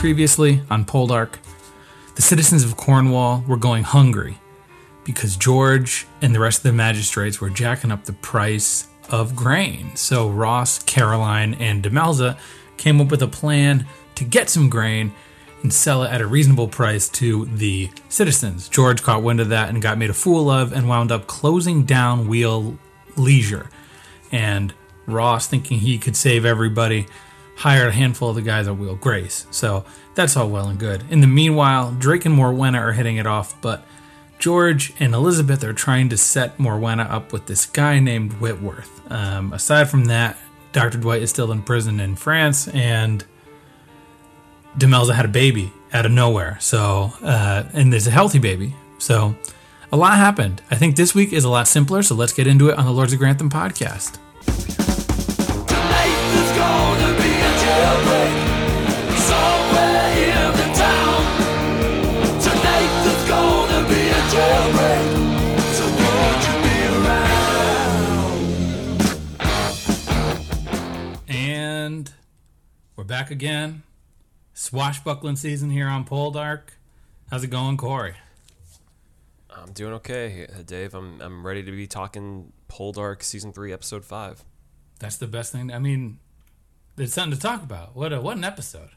Previously on Poldark, the citizens of Cornwall were going hungry because George and the rest of the magistrates were jacking up the price of grain. So Ross, Caroline, and Demelza came up with a plan to get some grain and sell it at a reasonable price to the citizens. George caught wind of that and got made a fool of and wound up closing down Wheal Leisure. And Ross, thinking he could save everybody, hired a handful of the guys at Wheal Grace. So that's all well and good. In the meanwhile, Drake and Morwenna are hitting it off, but George and Elizabeth are trying to set Morwenna up with this guy named Whitworth. Um, aside from that, Dr. Dwight is still in prison in France, and Demelza had a baby out of nowhere. So, uh, and there's a healthy baby. So, a lot happened. I think this week is a lot simpler. So let's get into it on the Lords of Grantham podcast. Back again. Swashbuckling season here on Poldark. How's it going, Corey? I'm doing okay, uh, Dave. I'm I'm ready to be talking Poldark season three, episode five. That's the best thing. I mean, there's something to talk about. What a what an episode.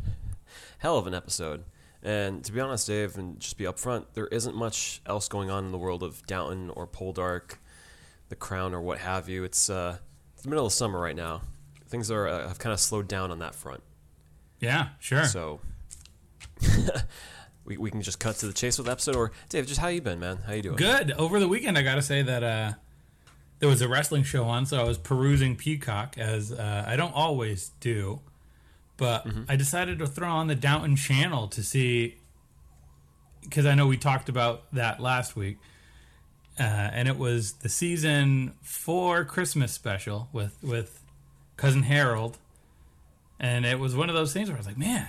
Hell of an episode. And to be honest, Dave, and just be upfront, there isn't much else going on in the world of Downton or Poldark, The Crown, or what have you. It's uh, it's the middle of summer right now. Things are uh, have kind of slowed down on that front. Yeah, sure. So we, we can just cut to the chase with the episode. Or Dave, just how you been, man? How you doing? Good. Over the weekend, I got to say that uh, there was a wrestling show on, so I was perusing Peacock as uh, I don't always do, but I decided to throw on the Downton channel to see because I know we talked about that last week, uh, and it was the season four Christmas special with with cousin Harold, and it was one of those things where I was like, man.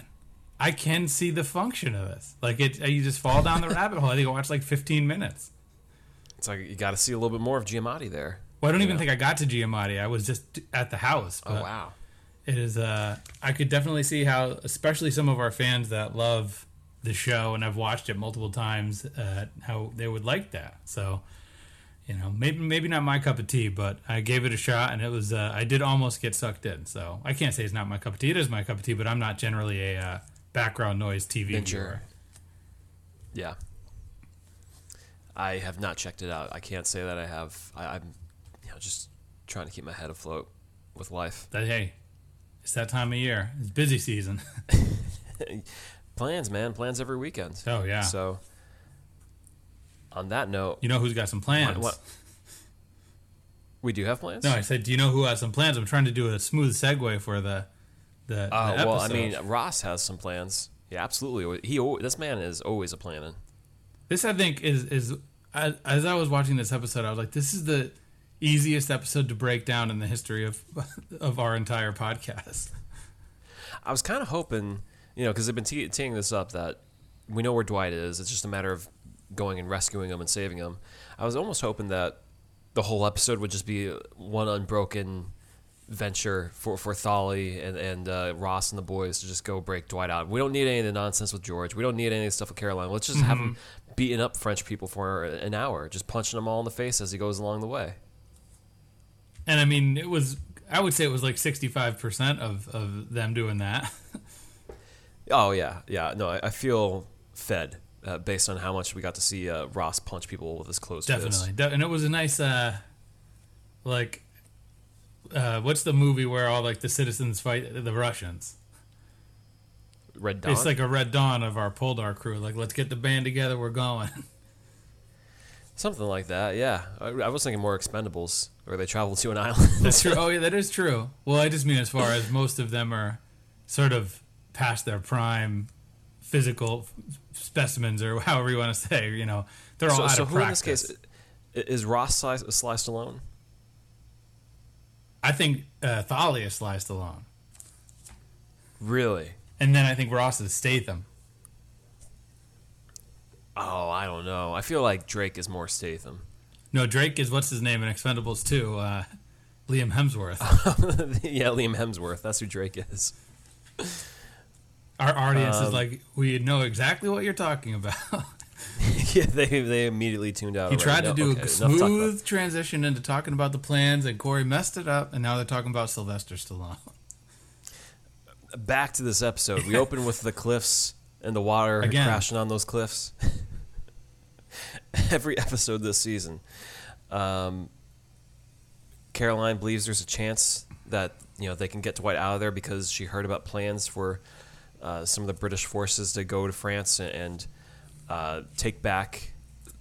I can see the function of this. Like it, you just fall down the rabbit hole. I think I watched like 15 minutes. It's like you got to see a little bit more of Giamatti there. Well, I don't even Yeah. think I got to Giamatti. I was just at the house. Oh wow. It is. Uh, I could definitely see how, especially some of our fans that love the show and I've watched it multiple times, uh, how they would like that. So, you know, maybe maybe not my cup of tea, but I gave it a shot, and it was. Uh, I did almost get sucked in. So I can't say it's not my cup of tea. It is my cup of tea, but I'm not generally a uh, background noise TV Venture. viewer. Yeah. I have not checked it out. I can't say that I have. I, I'm, you know, just trying to keep my head afloat with life. That hey, it's that time of year. It's busy season. Plans, man. Plans every weekend. Oh yeah. So, on that note, you know who's got some plans? what, what- we do have plans. No, I said, do you know who has some plans? I'm trying to do a smooth segue for the the. Uh, the well, I mean, Ross has some plans. Yeah, absolutely. He, this man is always a planning. this I think is is as, as I was watching this episode, I was like, this is the easiest episode to break down in the history of of our entire podcast. I was kind of hoping, you know, because they've been teeing this up that we know where Dwight is. It's just a matter of going and rescuing him and saving him. I was almost hoping that the whole episode would just be one unbroken venture for for Tholly and and uh, Ross and the boys to just go break Dwight out. We don't need any of the nonsense with George. We don't need any of the stuff with Caroline. Let's just have him beating up French people for an hour, just punching them all in the face as he goes along the way. And I mean, it was I would say it was like 65 percent of of them doing that. Oh yeah, yeah. No, I, I feel fed uh, based on how much we got to see uh, Ross punch people with his closed. Definitely, De- and it was a nice, uh, like, uh, what's the movie where all like the citizens fight the Russians? Red Dawn. It's like a Red Dawn of our Poldark crew. Like, let's get the band together. We're going. Something like that. Yeah, I, I was thinking more Expendables, where they travel to an island. That's true. Oh yeah, that is true. Well, I just mean as far as most of them are sort of past their prime physical specimens, or however you want to say. You know, they're all so, out so of who in this practice. case is Ross sliced, sliced alone? I think uh, Thalia sliced alone. Really? and then I think Ross is Statham. Oh, I don't know. I feel like Drake is more Statham. No, Drake is what's his name in Expendables 2? Uh, Liam Hemsworth. yeah, Liam Hemsworth. That's who Drake is. Our audience Um, is like, we know exactly what you're talking about. yeah, they they immediately tuned out. he tried to No, do okay, a enough talk about- smooth transition into talking about the plans, and Corey messed it up, and now they're talking about Sylvester Stallone. Back to this episode. We open with the cliffs and the water Again. crashing on those cliffs. Every episode this season, um, Caroline believes there's a chance that you know they can get Dwight out of there because she heard about plans for uh, some of the British forces to go to France and, and uh, take back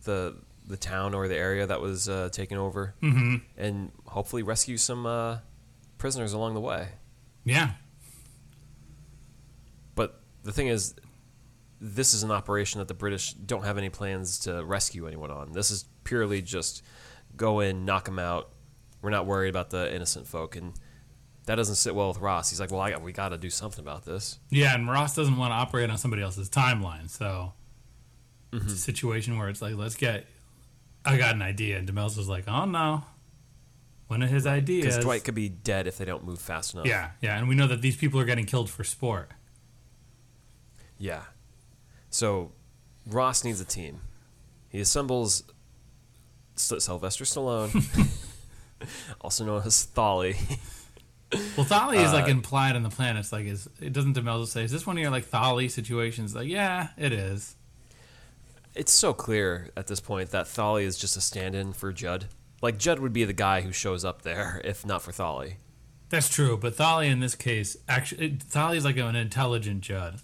the the town or the area that was uh, taken over, mm-hmm. and hopefully rescue some uh, prisoners along the way. Yeah, But the thing is, this is an operation that the British don't have any plans to rescue anyone on. This is purely just go in, knock them out. We're not worried about the innocent folk, and that doesn't sit well with Ross. He's like, "Well, I, we got to do something about this." yeah, and Ross doesn't want to operate on somebody else's timeline, so it's Mm-hmm. a situation where it's like, let's get. I got an idea, and Demel's was like, oh no, one of his ideas. Because Dwight could be dead if they don't move fast enough. Yeah, yeah, and we know that these people are getting killed for sport. Yeah. So Ross needs a team. He assembles Sylvester Stallone, also known as Tholly. Well, Tholly is Uh, like implied in the plan. It's like, is it doesn't Demel just say, is this one of your like Tholly situations? Like, yeah, it is. it's so clear at this point that Tholly is just a stand-in for Jud. Like Jud would be the guy who shows up there if not for Tholly. That's true, but Tholly in this case, actually, Tholly is like an intelligent Jud.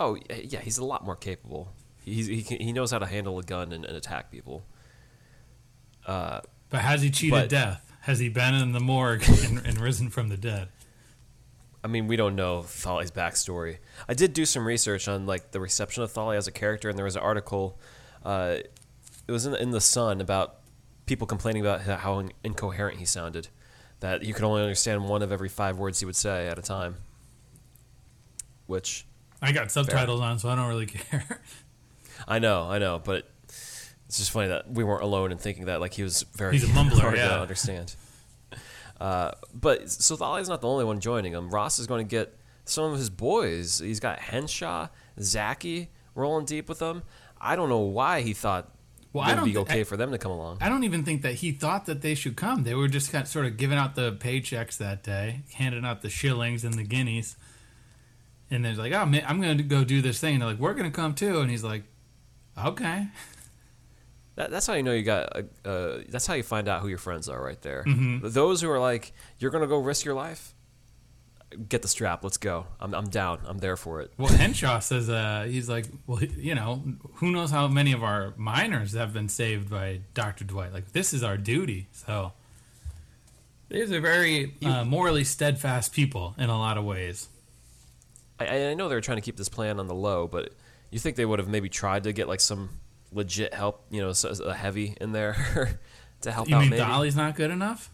Oh yeah, he's a lot more capable. He's, he can, he knows how to handle a gun and, and attack people. But has he cheated But- death? Has he been in the morgue and, and risen from the dead? I mean, we don't know Tholly's backstory. I did do some research on like the reception of Tholly as a character, and there was an article. Uh, it was in, in the Sun about people complaining about how incoherent he sounded. That you could only understand one of every five words he would say at a time. Which I got subtitles on, so I don't really care. I know, I know, but it's just funny that we weren't alone in thinking that. Like he was very He's a mumbler, hard yeah. to understand. Uh, but so Tholly's not the only one joining him. Ross is going to get some of his boys. He's got Henshaw, Zacky rolling deep with him. I don't know why he thought Well, it'd be okay I- for them to come along. I don't even think that he thought that they should come. They were just kind of sort of giving out the paychecks that day, handing out the shillings and the guineas. And they're like, "Oh, man, I'm going to go do this thing." And they're like, "We're going to come too." And he's like, "Okay." That, that's how you know you got. Uh, uh, that's how you find out who your friends are, right there. Mm-hmm. Those who are like, you're gonna go risk your life. Get the strap. Let's go. I'm, I'm down. I'm there for it. Well, Henshaw says uh, he's like, well, you know, who knows how many of our miners have been saved by Doctor Dwight? Like, this is our duty. So these are very uh, morally steadfast people in a lot of ways. I, I know they were trying to keep this plan on the low, but you think they would have maybe tried to get like some legit help, you know, so- a heavy in there to help You out. mean maybe. Tholly's not good enough?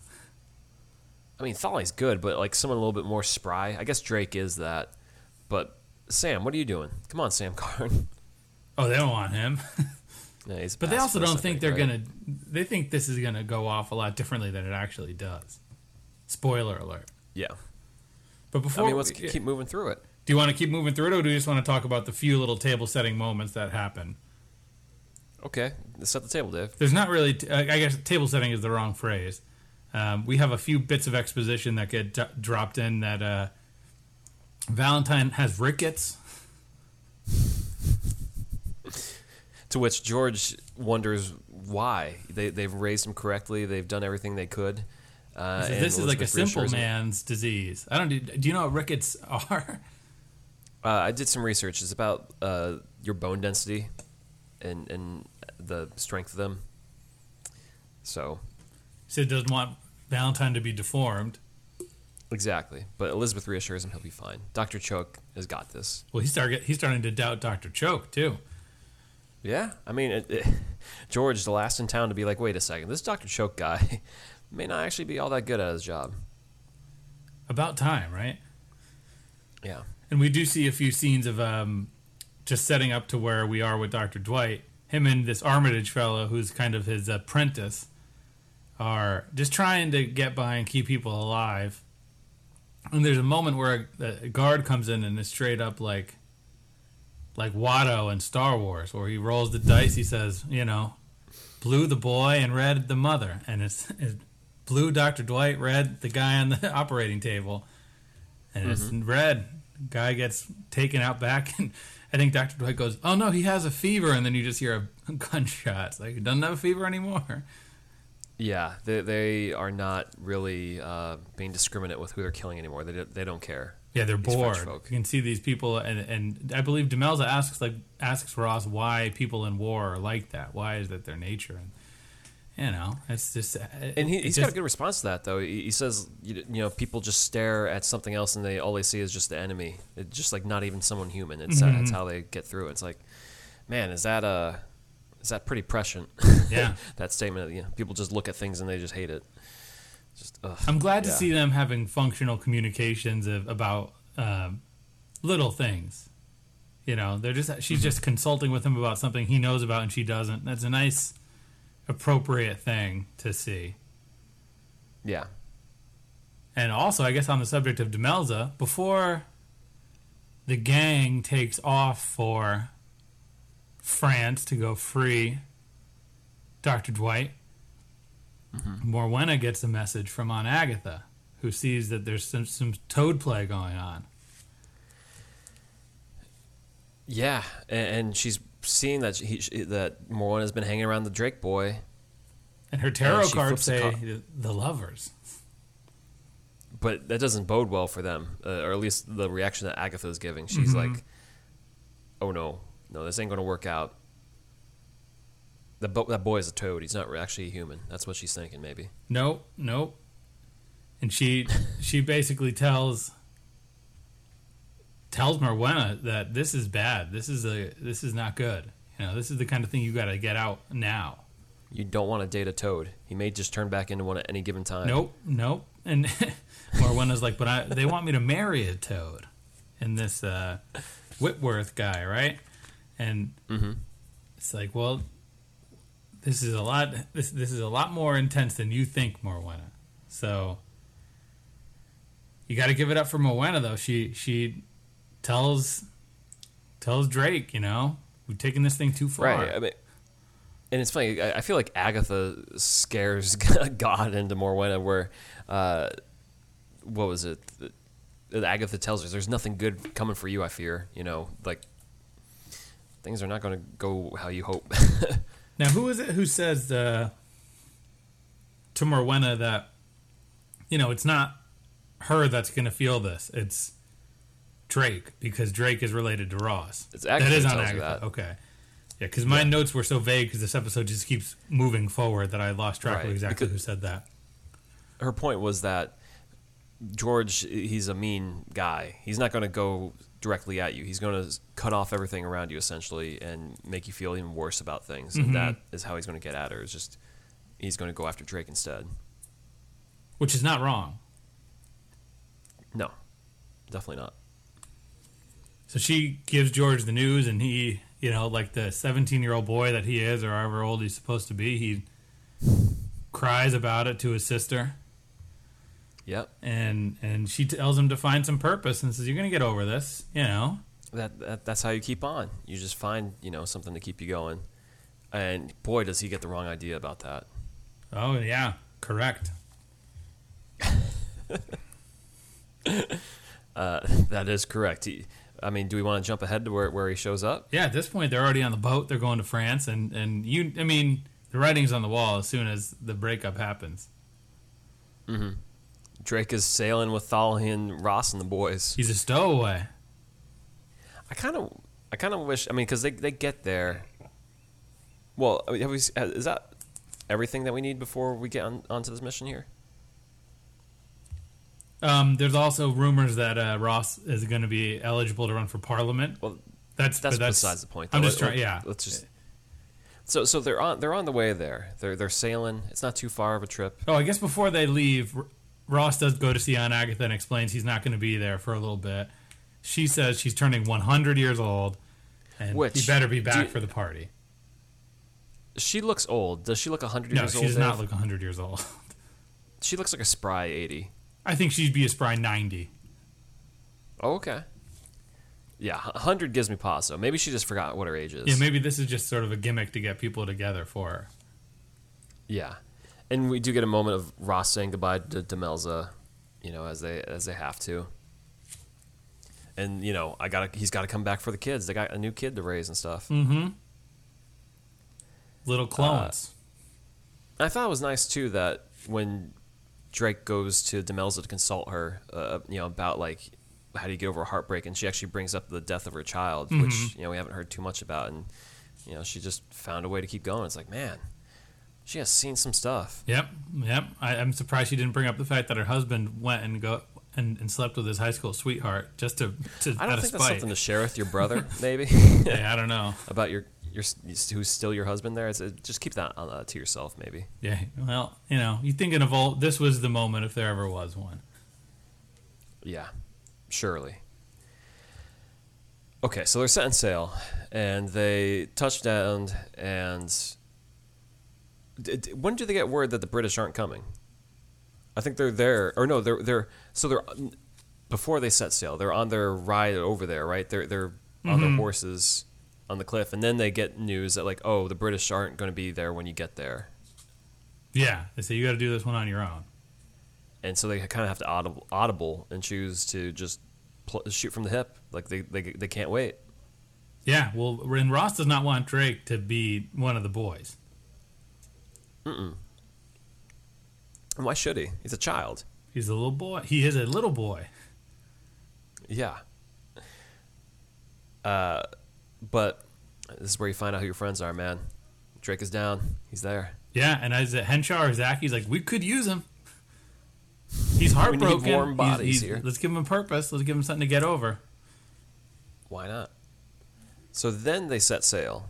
I mean, Tholly's good, but like someone a little bit more spry. I guess Drake is that. But Sam, what are you doing? Come on, Sam Carne. Oh, they don't want him. Yeah, he's But they also don't I think they're right? gonna. They think this is gonna go off a lot differently than it actually does. Spoiler alert. Yeah. But I before, mean, let's we- keep moving through it. do you want to keep moving through it, or do you just want to talk about the few little table setting moments that happen? Okay, let's set the table, Dave. There's not really. T- I guess table setting is the wrong phrase. Um, we have a few bits of exposition that get d- dropped in that uh, Valentine has rickets. To which George wonders why they they've raised him correctly. They've done everything they could. Uh, and this is like a simple him. man's disease. I don't. Do, do you know what rickets are? Uh, I did some research. It's about uh, your bone density and and the strength of them. So Sid doesn't want Valentine to be deformed. exactly, but Elizabeth reassures him he'll be fine. Doctor Choake has got this. Well, he started. He's starting to doubt Doctor Choake too. Yeah, I mean, it, it, George, the last in town to be like, wait a second, this Doctor Choake guy may not actually be all that good at his job. About time, right? Yeah, And we do see a few scenes of um, just setting up to where we are with Dr. Dwight. Him and this Armitage fellow, who's kind of his apprentice, are just trying to get by and keep people alive. And there's a moment where a, a guard comes in and is straight up like, like Watto in Star Wars, where he rolls the dice. He says, you know, blue the boy and red the mother, and it's, it's blue Doctor Dwight, red the guy on the operating table, and it's mm-hmm. red. Guy gets taken out back, and I think Doctor Dwight goes, "Oh no, he has a fever," and then you just hear a gunshot. It's like he doesn't have a fever anymore. Yeah, they, they are not really uh, being discriminate with who they're killing anymore. They, don't- they don't care. Yeah, they're bored. You can see these people, and and I believe Demelza asks like asks Ross why people in war are like that. Why is that their nature? And you know, it's just And he, it he's just- got a good response to that, though. He, he says, you, you know, people just stare at something else and they all they see is just the enemy. It's just like not even someone human. It's Mm-hmm. that's how they get through it. It's like, man, is that uh, is that pretty prescient? Yeah. that statement. You know, people just look at things and they just hate it. Just ugh. I'm glad to see them having functional communications of, about um, little things. You know, they're just she's just consulting with him about something he knows about and she doesn't. That's a nice, appropriate thing to see. Yeah. And also, I guess on the subject of Demelza, before the gang takes off for France to go free Dr. Dwight, mm-hmm. Morwenna gets a message from Aunt Agatha, who sees that there's some, some toad play going on. Yeah, and she's seeing that he, that Morwen has been hanging around the Drake boy, And her tarot And cards flips the say the, lovers. but that doesn't bode well for them, uh, or at least the reaction that Agatha is giving. She's like, "Oh no, no, this ain't gonna work out." The bo- that boy is a toad. He's not actually a human. That's what she's thinking, maybe. Nope, nope. And she she basically tells tells Morwenna that this is bad. This is a this is not good. You know, this is the kind of thing you got to get out now. You don't want to date a toad. He may just turn back into one at any given time. Nope, nope. And Morwenna's like, but I, they want me to marry a toad. And this uh, Whitworth guy, right? And it's like, well, this is a lot. This this is a lot more intense than you think, Morwenna. So you got to give it up for Morwenna, though. She she tells tells Drake, you know, we've taken this thing too far. Right. I mean, and it's funny. I, I feel like Agatha scares God into Morwenna, where, uh, what was it? That Agatha tells her, "There's nothing good coming for you. I fear. You know, like things are not going to go how you hope." Now, who is it who says uh, to Morwenna that you know it's not her that's going to feel this? It's Drake because Drake is related to Ross. It's that Agatha is who on Agatha. that. Okay, yeah, because my notes were so vague because this episode just keeps moving forward that I lost track of exactly because- who said that. her point was that George, he's a mean guy. He's not going to go directly at you. He's going to cut off everything around you essentially and make you feel even worse about things. Mm-hmm. And that is how he's going to get at her. Is just he's going to go after Drake instead. Which is not wrong. No, definitely not. So she gives George the news, and he, you know, like the 17 year old boy that he is, or however old he's supposed to be, he cries about it to his sister. Yep. and and she tells him to find some purpose and says you're gonna get over this you know That, that that's how you keep on. You just find you know something to keep you going. And boy, does he get the wrong idea about that. oh yeah correct Uh, that is correct. He, I mean, do we want to jump ahead to where, where he shows up? yeah at this point they're already on the boat they're going to france and and you i mean the writing's on the wall as soon as the breakup happens mm-hmm. Drake is sailing with Thalia Ross and the boys. he's a stowaway I kind of, I kind of wish. I mean, because they they get there. Well, I mean, we, uh, is that everything that we need before we get on onto this mission here? Um, there's also rumors that uh, ross is going to be eligible to run for parliament Well, that's that's, that's besides the point. i'm just trying yeah Let's just. So so they're on they're on the way there. They're they're sailing. It's not too far of a trip. oh i guess before they leave ross does go to see aunt agatha and explains he's not going to be there for a little bit she says she's turning 100 years old and Which- he better be back you- for the party She looks old. Does she look hundred No, years old? No, she old? does not Dave? look 100 years old. She looks like a spry eighty. I think she'd be a spry 90. Oh, okay. Yeah, a hundred gives me pause. So maybe she just forgot what her age is. Yeah, maybe this is just sort of a gimmick to get people together for her. Yeah, and we do get a moment of Ross saying goodbye to Demelza, you know, as they as they have to. And you know, I got he's got to come back for the kids. They got a new kid to raise and stuff. Mm-hmm. Little clones. I thought it was nice too that when Drake goes to Demelza to consult her, uh, you know, about like how do you get over a heartbreak, and she actually brings up the death of her child, which you know we haven't heard too much about, and you know she just found a way to keep going. It's like, man, she has seen some stuff. Yep, yep. I, I'm surprised she didn't bring up the fact that her husband went and go and, and slept with his high school sweetheart just to to I don't think that's spite. something to share with your brother, maybe I don't know. about your your who's still your husband. There, it's, uh, just keep that uh, to yourself, maybe. Yeah, well, you know, you thinking of all this was the moment if there ever was one. Yeah, surely. Okay, so they're setting sail, and they touch down, and when do they get word that the British aren't coming? I think they're there, or no, they're they're so they're before they set sail. They're on their ride over there, right? They're they're on their horses on the cliff, and then they get news that like, oh, the British aren't going to be there when you get there, Yeah, they say you got to do this one on your own. and so they kind of have to audible, audible and choose to just pl- shoot from the hip, like they they they can't wait. Yeah, well, and Ross does not want Drake to be one of the boys. Mm. why should he? He's a child. He's a little boy. He is a little boy. Yeah. Uh, but this is where you find out who your friends are, man. Drake is down. He's there. Yeah, and as Henshaw or Zach, he's like, we could use him. He's heartbroken. we need warm He's- bodies he's- here. Let's give him a purpose. Let's give him something to get over. Why not? So then they set sail.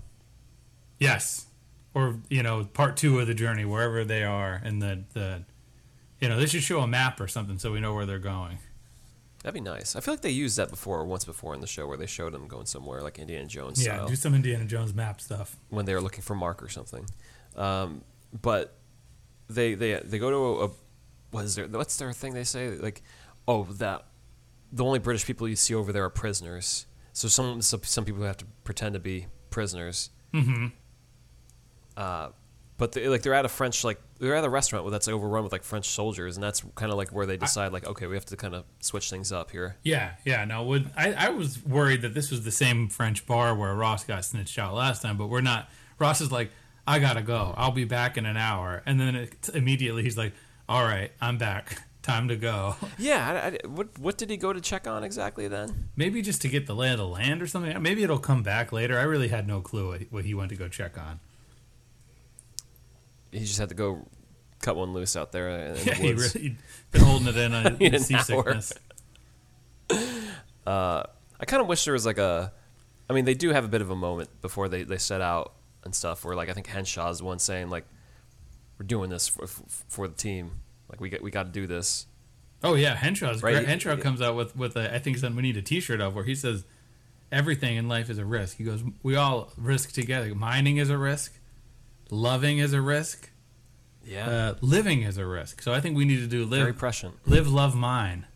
Yes, or you know, part two of the journey, wherever they are, and the the, you know, they should show a map or something so we know where they're going. That'd be nice. I feel like they used that before, once before in the show, where they showed them going somewhere like Indiana Jones Yeah, style do some Indiana Jones map stuff. when they were looking for Mark or something. Um, but they they they go to a, a what is their what's their thing they say like oh that the only British people you see over there are prisoners. So some some, some people have to pretend to be prisoners. Mm-hmm. Uh, but they, like they're at a French like they're at a restaurant that's overrun with like French soldiers, and that's kind of like where they decide like okay we have to kind of switch things up here. Yeah, yeah. No, would I, I was worried that this was the same French bar where Ross got snitched out last time, but we're not. Ross is like, I gotta go. I'll be back in an hour, and then it, immediately he's like, All right, I'm back. Time to go. Yeah, I, I- what what did he go to check on exactly then? Maybe just to get the lay of the land or something. Maybe it'll come back later. I really had no clue what, what he went to go check on. He just had to go cut one loose out there in the Yeah, he woods. really been holding it in on In seasickness. Uh, I kind of wish there was like a. I mean, they do have a bit of a moment before they, they set out and stuff where like I think Henshaw's the one saying like, "We're doing this for, for the team. Like we got we got to do this." Oh yeah, Henshaw's Right, great. he- Henshaw comes out with with a, I think something we need a T-shirt of where he says everything in life is a risk. He goes, we all risk together. Mining is a risk, loving is a risk, Yeah, uh, living is a risk. So I think we need to do live. very prescient. live, love, mine,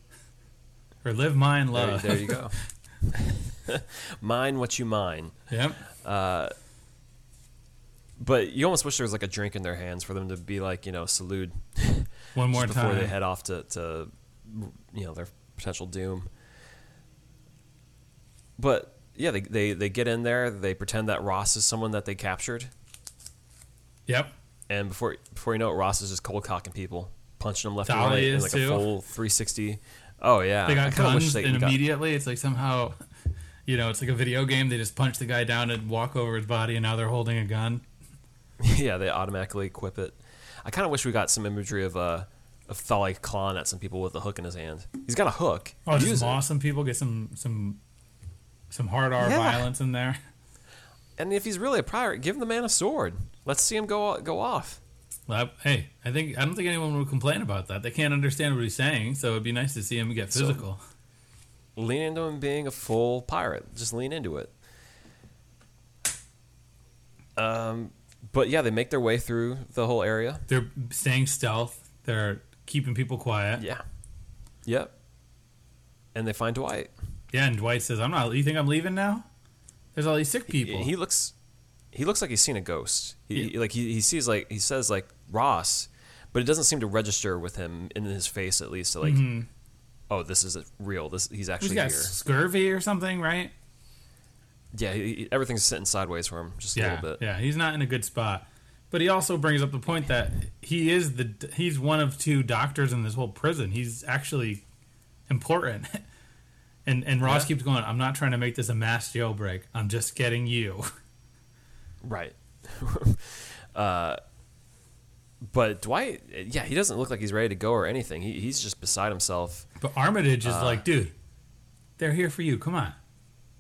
or live, mine, love. there you go. mine what you mine. yep. But you almost wish there was like a drink in their hands for them to be like you know salute One more before time. they head off to, to you know their potential doom. But yeah, they, they they get in there. They pretend that Ross is someone that they captured, Yep. and before before you know it, Ross is just cold cocking people, punching them left and Tholly right in is like too. a full 360. Oh yeah, They got guns, they- and got- immediately it's like somehow, you know, it's like a video game. They just punch the guy down and walk over his body, and now they're holding a gun. yeah, they automatically equip it. I kind of wish we got some imagery of uh of Tholly clawing at some people with a hook in his hand. He's got a hook. Oh, just Use it. moss some people, get some some some hard R Yeah. violence in there. And if he's really a pirate, give the man a sword. Let's see him go go off. Well, I- hey, I think I don't think anyone would complain about that. They can't understand what he's saying, so it'd be nice to see him get So- physical. Lean into him being a full pirate. Just lean into it. Um, but yeah, they make their way through the whole area. They're staying stealth. They're keeping people quiet. Yeah. Yep. And they find Dwight. Yeah, and Dwight says, "I'm not. You think I'm leaving now? There's all these sick people." He looks, he looks like he's seen a ghost. He, Yeah. like he, he sees like he says like Ross, but it doesn't seem to register with him in his face at least. Like, mm-hmm. oh, this is real. This he's He's actually got here. scurvy or something, right? Yeah, he, he- everything's sitting sideways for him just a little bit. yeah. He's not in a good spot. But he also brings up the point that he is the he's one of two doctors in this whole prison. He's actually important. And and Ross Yeah. keeps going. I'm not trying to make this a mass jailbreak. I'm just getting you. Right. uh, but Dwight, yeah, he doesn't look like he's ready to go or anything. He, he's just beside himself. But Armitage Uh. is like, dude, they're here for you. Come on,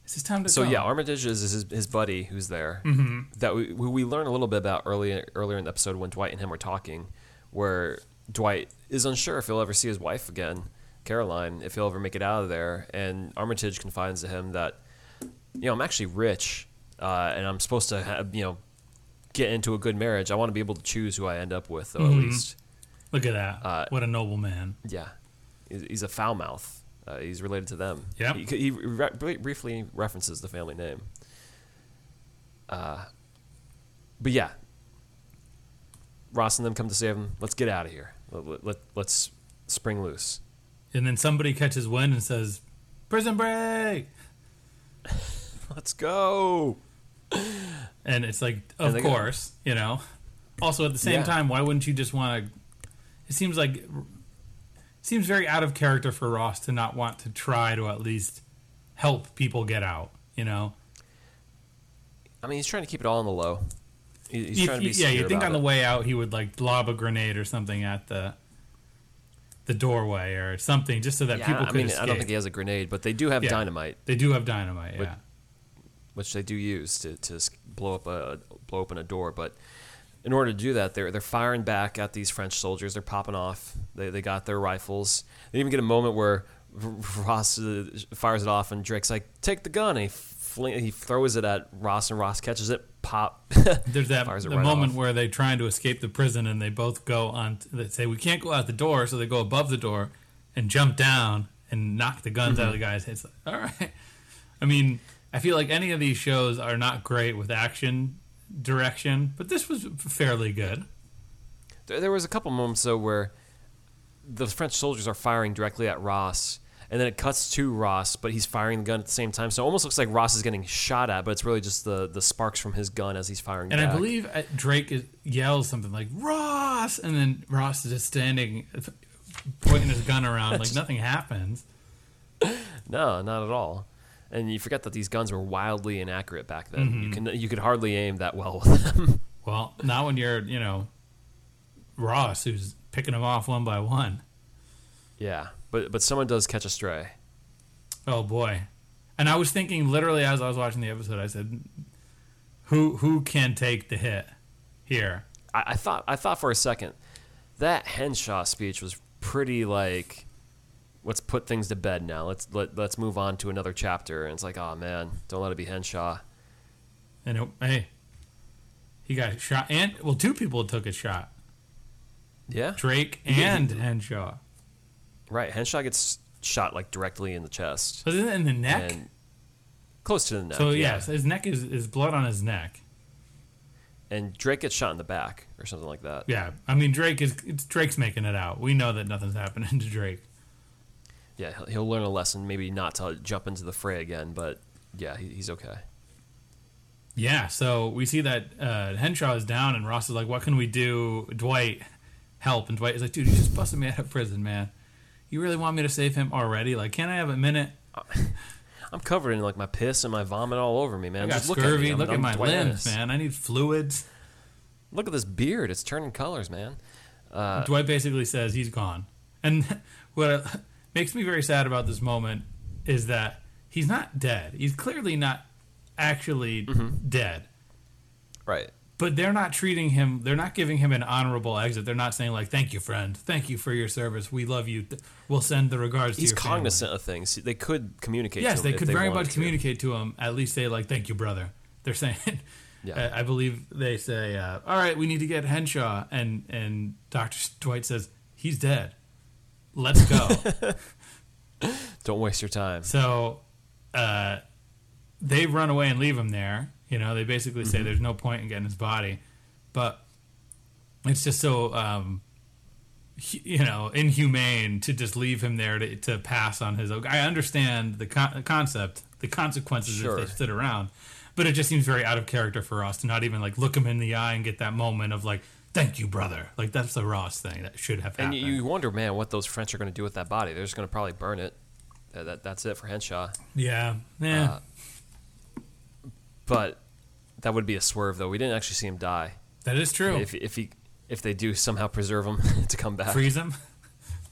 it's just time to go. So go. yeah, Armitage is his, his buddy who's there. Mm-hmm. That we, we learn a little bit about early earlier in the episode when Dwight and him were talking, where Dwight is unsure if he'll ever see his wife again, Caroline, if he'll ever make it out of there, and Armitage confides to him that, you know, I'm actually rich, uh, and I'm supposed to have, you know, get into a good marriage. I want to be able to choose who I end up with, though, at least. Look at that. Uh, what a noble man. Yeah, he's a foul mouth. Uh, he's related to them. Yep. He, he re- briefly references the family name. Uh, but yeah, Ross and them come to save him. Let's get out of here. Let, let, let's spring loose. And then somebody catches wind and says, "Prison break." Let's go. And it's like, of course, you know. Also, at the same Yeah. time, why wouldn't you just want to? It seems like it seems very out of character for Ross to not want to try to at least help people get out. You know, I mean, he's trying to keep it all on the low. He's You- trying to be yeah. You think on the way out he would like lob a grenade or something at the the doorway or something just so that Yeah, people I could mean, escape. I don't think he has a grenade, but they do have Yeah. dynamite, they do have dynamite. Yeah. Which they do use to, to blow up a blow open a door. But in order to do that, they're they're firing back at these French soldiers. They're popping off. They they got their rifles. They even get a moment where Ross uh, fires it off, and Drake's like, "Take the gun." And he fling, he throws it at Ross, and Ross catches it. Pop. There's that Fires the right moment off. where they're trying to escape the prison and they both go on. They say we can't go out the door, so they go above the door and jump down and knock the guns out of the Mm-hmm. guy's heads. All right. I mean, I feel like any of these shows are not great with action direction, but this was fairly good. There, there was a couple moments though where the French soldiers are firing directly at Ross, and then it cuts to Ross, but he's firing the gun at the same time. So it almost looks like Ross is getting shot at, but it's really just the the sparks from his gun as he's firing. And I believe uh, Drake is, yells something like Ross, and then Ross is just standing, pointing his gun around like nothing happens. no, not at all. And you forget that these guns were wildly inaccurate back then. Mm-hmm. You can you could hardly aim that well with them. Well, not when you're, you know, Ross, who's picking them off one by one. yeah, but but someone does catch a stray. Oh boy! And I was thinking, literally, as I was watching the episode, I said, "Who who can take the hit here?" I, I thought I thought for a second that Henshaw speech was pretty like let's put things to bed now. Let's let, let's move on to another chapter. And it's like, oh man, don't let it be Henshaw. And it, hey, he got shot, and well, two people took a shot: Yeah, Drake Yeah, and he- Henshaw. right. Henshaw gets shot like directly in the chest it in the neck? and close to the neck. so yeah. yes, his neck is, is blood on his neck. and Drake gets shot in the back or something like that. Yeah, I mean Drake is it's, Drake's making it out. We know that nothing's happening to Drake. Yeah, he'll, he'll learn a lesson. Maybe not to jump into the fray again, but yeah, he, he's okay. Yeah, so we see that uh, Henshaw is down, and Ross is like, "What can we do?" Dwight, help! And Dwight is like, "Dude, you just busted me out of prison, man. You really want me to save him already? Like, can't I have a minute? I'm covered in like my piss and my vomit all over me, man. I got Just look at me. scurvy. I'm- Look at I'm my Dwight limbs, man. I need fluids." Look at this beard. It's turning colors, man. Uh, Dwight basically says he's gone, and what makes me very sad about this moment is that he's not dead. He's clearly not actually Mm-hmm. dead. Right. but they're not treating him they're not giving him an honorable exit they're not saying like thank you friend thank you for your service we love you we'll send the regards He's to your cognizant of things. They could communicate. yes to him they could very wanted much to. communicate to him at least say like thank you brother they're saying Yeah. uh, i believe they say uh, all right we need to get henshaw and and dr dwight says he's dead let's go Don't waste your time. so uh, they run away and leave him there. You know, they basically Mm-hmm. say there's no point in getting his body, but it's just so um, you know inhumane to just leave him there to, to pass on his. I understand the con- concept, the consequences Sure. if they stood around, but it just seems very out of character for Ross to not even like look him in the eye and get that moment of like, "Thank you, brother." Like that's the Ross thing that should have And happened. you, you wonder, man, what those French are going to do with that body. They're just going to probably burn it. Uh, that, that's it for Henshaw. yeah, yeah. Uh, But that would be a swerve, though. We didn't actually see him die. that is true. If if he if they do somehow preserve him to come back, Freeze him.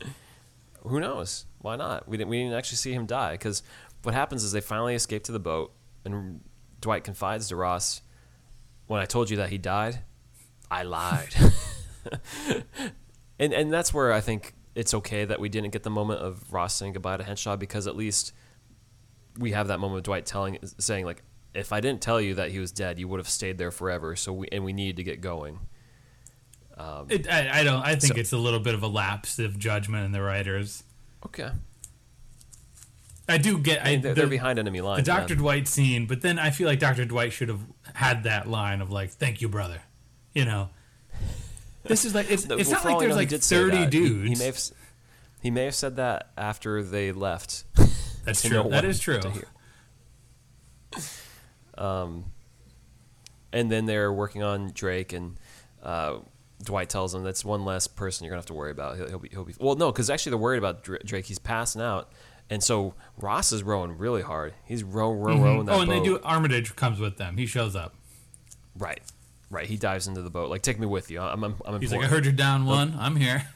who knows? Why not? We didn't we didn't actually see him die because what happens is they finally escape to the boat, and Dwight confides to Ross, "When I told you that he died, I lied." and and that's where I think it's okay that we didn't get the moment of Ross saying goodbye to Henshaw because at least we have that moment of Dwight telling saying like, "If I didn't tell you that he was dead, you would have stayed there forever." So we and we needed to get going. Um, it, I, I don't. I think So- it's a little bit of a lapse of judgment in the writers. Okay, I do get. I, I they're, the, they're behind enemy lines. the. Doctor. Dwight scene, but then I feel like Doctor Dwight should have had that line of like, "Thank you, brother." You know, this is like it's, No, it's well, not like there's like thirty that. He- dudes. He, may have, he may have said that after they left. That's true. no That true. to hear. Um, and then they're working on Drake, and uh, Dwight tells them that's one less person you're gonna have to worry about. He'll, he'll be, he'll be. Well, no, because actually they're worried about Drake. He's passing out, and so Ross is rowing really hard. He's row, row, rowing that Oh, and they do. Armitage comes with them. He shows up. right, right. He dives into the boat. Like, take me with you. I'm, I'm, I'm He's like, "I heard you're down one. I'm here."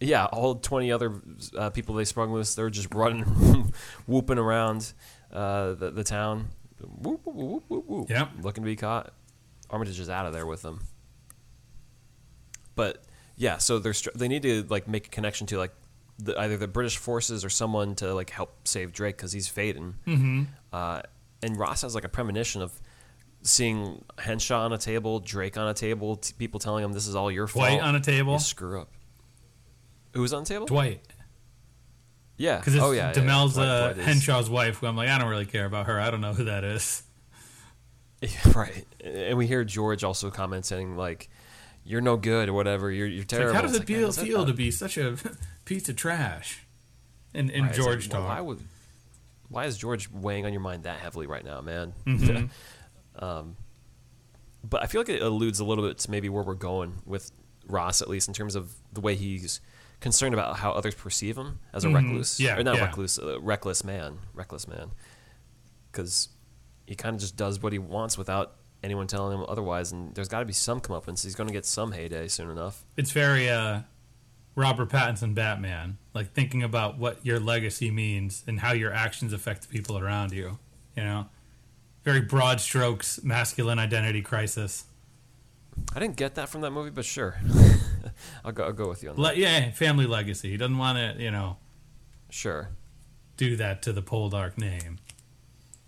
Yeah, all 20 other uh, people they sprung loose, they're just running, whooping around uh, the, the town. Whoop, whoop, whoop, whoop, whoop, Yep. Looking to be caught. Armitage is out of there with them. But yeah, so they're str- they need to like make a connection to like the, either the British forces or someone to like help save Drake because he's fading. Mm-hmm. Uh, and Ross has like a premonition of seeing Henshaw on a table, Drake on a table, t- people telling him this is all your fault. Dwight on a table. You screw up. Who was on the table? Dwight, Yeah. because it's oh yeah. yeah, Demel's Dwight- uh, Dwight Henshaw's wife. Who I'm like, I don't really care about her. I don't know who that is. right. And we hear George also commenting like, "You're no good" or whatever. You're you're Like, terrible. how does it like, feel, is feel to be such a piece of trash? In, in Right, it's like, George well, talk. Why would? Why is George weighing on your mind that heavily right now, man? Mhm. um, but I feel like it alludes a little bit to maybe where we're going with Ross, at least in terms of the way he's concerned about how others perceive him as a Mhm. recluse, Yeah, or not yeah. recluse, uh, reckless man, reckless man, because he kind of just does what he wants without anyone telling him otherwise. And there's got to be some comeuppance. He's going to get some heyday soon enough. it's very uh, Robert Pattinson Batman, like thinking about what your legacy means and how your actions affect the people around you. You know, very broad strokes, masculine identity crisis. I didn't get that from that movie, but sure, I'll go. I'll go with you on that. Le- yeah, family legacy. He doesn't want to, you know, Sure, do that to the Poldark name.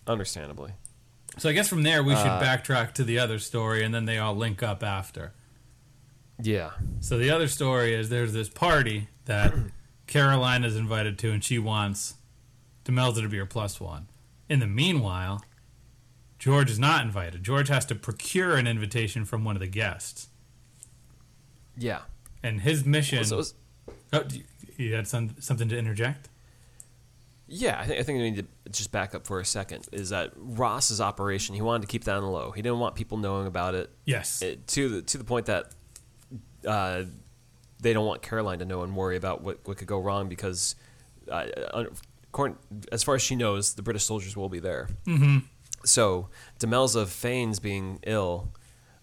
understandably. So I guess from there we should Uh, backtrack to the other story, and then they all link up after. Yeah. So the other story is there's this party that Caroline is invited to, and she wants Demelza to be her plus one. In the meanwhile, George is not invited. George has to procure an invitation from one of the guests, Yeah. and his mission. So was- oh, you, you had some, something to interject? yeah, I think, I think we need to just back up for a second. Is that Ross's operation? He wanted to keep that on the low. He didn't want people knowing about it, Yes. it to the to the point that uh, they don't want Caroline to know and worry about what, what could go wrong because, uh, as far as she knows, the British soldiers will be there. Mm-hmm. So Demelza feigns being ill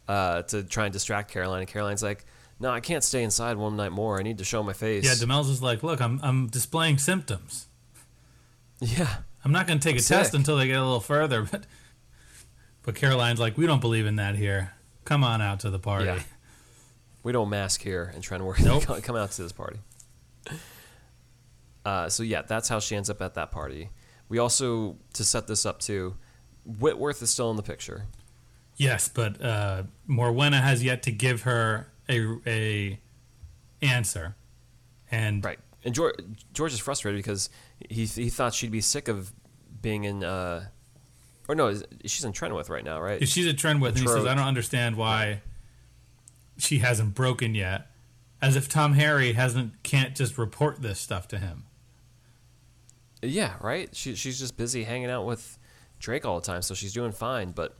uh, to try and distract Caroline, and Caroline's like, "No, I can't stay inside one night more. I need to show my face." yeah, Demelza's like, look, I'm I'm displaying symptoms. yeah. I'm not going to take a Sick. test until they get a little further, but but Caroline's like, we don't believe in that here. Come on out to the party. Yeah. We don't mask here and try to work Nope. come, come out to this party. Uh, so yeah, that's how she ends up at that party. We also to set this up too. Whitworth is still in the picture. Yes, but uh, Morwenna has yet to give her a a answer, and Right. And George, George is frustrated because he, he thought she'd be sick of being in, uh, or no, she's in Trenwith right now, right? She's a Trenwith, and he says, "I don't understand why she hasn't broken yet." As if Tom Harry hasn't can't just report this stuff to him. Yeah, right. She she's just busy hanging out with Drake all the time, so she's doing fine. But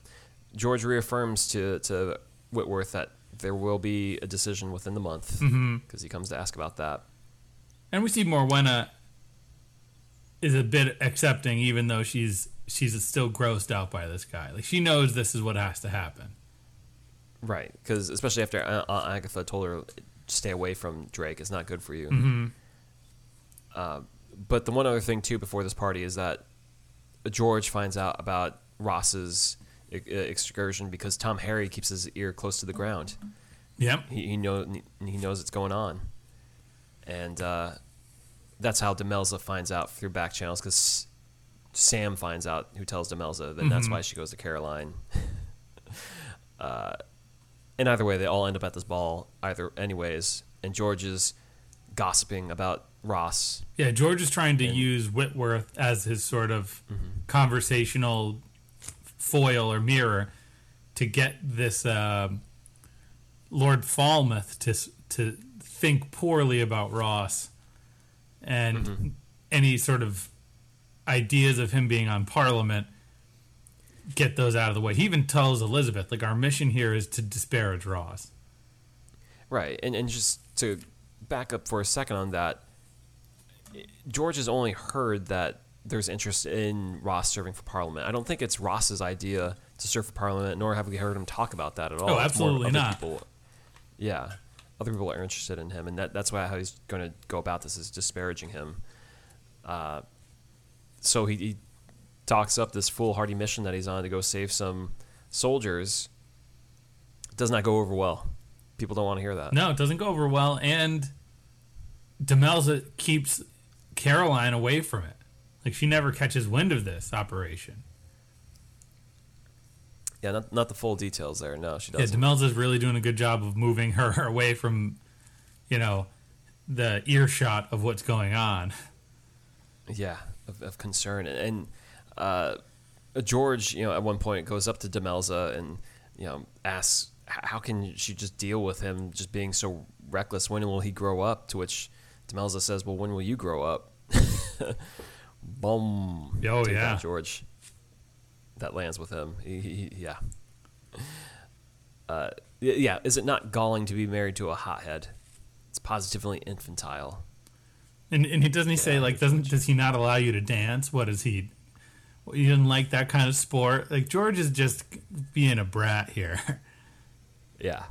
George reaffirms to to Whitworth that there will be a decision within the month because he comes to ask about that. And we see Morwenna is a bit accepting, even though she's she's still grossed out by this guy. Like she knows this is what has to happen. Right, because especially after uh, Aunt Agatha told her stay away from Drake, it's not good for you. Uh, but the one other thing too before this party is that George finds out about Ross's uh, excursion because Tom Harry keeps his ear close to the ground. Yep. He he know he knows it's going on, and uh, that's how Demelza finds out through back channels because Sam finds out who tells Demelza. Then that's why she goes to Caroline. uh, and either way, they all end up at this ball either anyways, and George's gossiping about Ross. Yeah, George is trying to use Whitworth as his sort of conversational foil or mirror to get this um Lord Falmouth to to think poorly about Ross and any sort of ideas of him being on Parliament. Get those out of the way. He even tells Elizabeth, like, our mission here is to disparage Ross. Right, and and just to back up for a second on that, George has only heard that there's interest in Ross serving for Parliament. I don't think it's Ross's idea to serve for Parliament, nor have we heard him talk about that at all. Oh, absolutely not. People, yeah, other people are interested in him, and that, that's why how he's going to go about this is disparaging him. Uh, so he, he talks up this foolhardy mission that he's on to go save some soldiers. It Does not go over well. People don't want to hear that. No, it doesn't go over well, and Demelza keeps Caroline away from it. Like she never catches wind of this operation. Yeah, not, not the full details there. No, she doesn't. Yeah, Demelza's really doing a good job of moving her away from, you know, the earshot of what's going on. Yeah, of, of concern. And, and uh, George, you know, at one point goes up to Demelza and, you know, asks, how can she just deal with him just being so reckless? When will he grow up? To which Demelza says, well, when will you grow up? Boom. Oh, Take that, yeah. George. That lands with him. He, he, he- yeah. Uh, yeah, is it not galling to be married to a hothead? It's positively infantile. And and he doesn't he say like doesn't does he not allow you to dance? What is he? Well, you didn't like that kind of sport. Like George is just being a brat here. Yeah.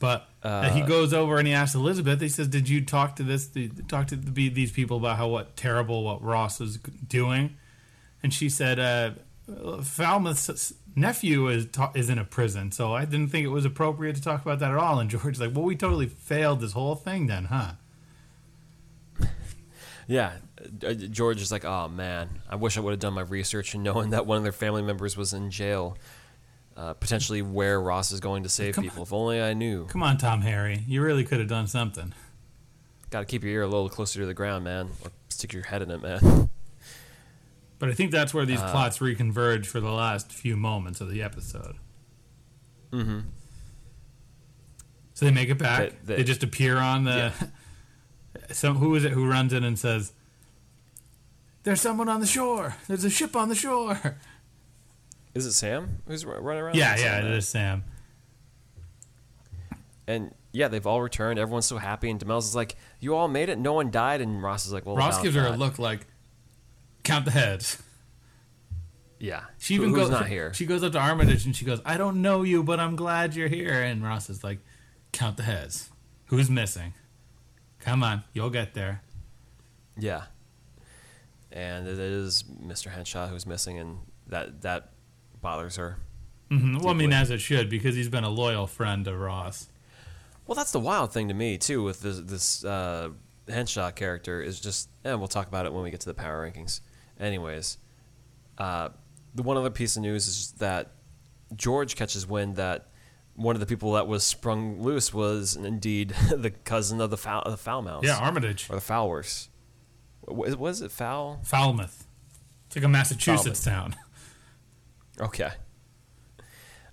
But uh, he goes over and he asks Elizabeth. He says, "Did you talk to this? Talk to the, these people about how what terrible what Ross is doing?" And she said, uh, "Falmouth's nephew is ta- is in a prison, so I didn't think it was appropriate to talk about that at all." And George's like, "Well, we totally failed this whole thing, then, huh?" Yeah, uh, George is like, oh man, I wish I would have done my research and knowing that one of their family members was in jail, uh, potentially where Ross is going to save Come- people. If only I knew. Come on, Tom Harry, you really could have done something. Got to keep your ear a little closer to the ground, man, or stick your head in it, man. But I think that's where these Uh, plots reconverge for the last few moments of the episode. mm-hmm. So they make it back. They- they- they just appear on the. Some who is it who runs in and says, "There's someone on the shore. There's a ship on the shore." Is it Sam who's ru- running around? Yeah, yeah, it is Sam. And yeah, they've all returned. Everyone's so happy, and Demel's is like, "You all made it. No one died." And Ross is like, "Well, Ross gives her a look like, "Count the heads." Yeah, She even goes. not here. She goes up to Armitage and she goes, "I don't know you, but I'm glad you're here." And Ross is like, "Count the heads. Who's missing? Come on, you'll get there." Yeah. And it is Mr. Henshaw who's missing, and that that bothers her. hmm Well, I mean, as it should, because he's been a loyal friend to Ross. Well, that's the wild thing to me too with this this uh, Henshaw character is just, and we'll talk about it when we get to the power rankings. Anyways, uh, the one other piece of news is that George catches wind that one of the people that was sprung loose was indeed the cousin of the foul, the foul mouse, Yeah, Armitage. or the Fowlers. Was, was it foul? Falmouth. It's like a Massachusetts town. Okay.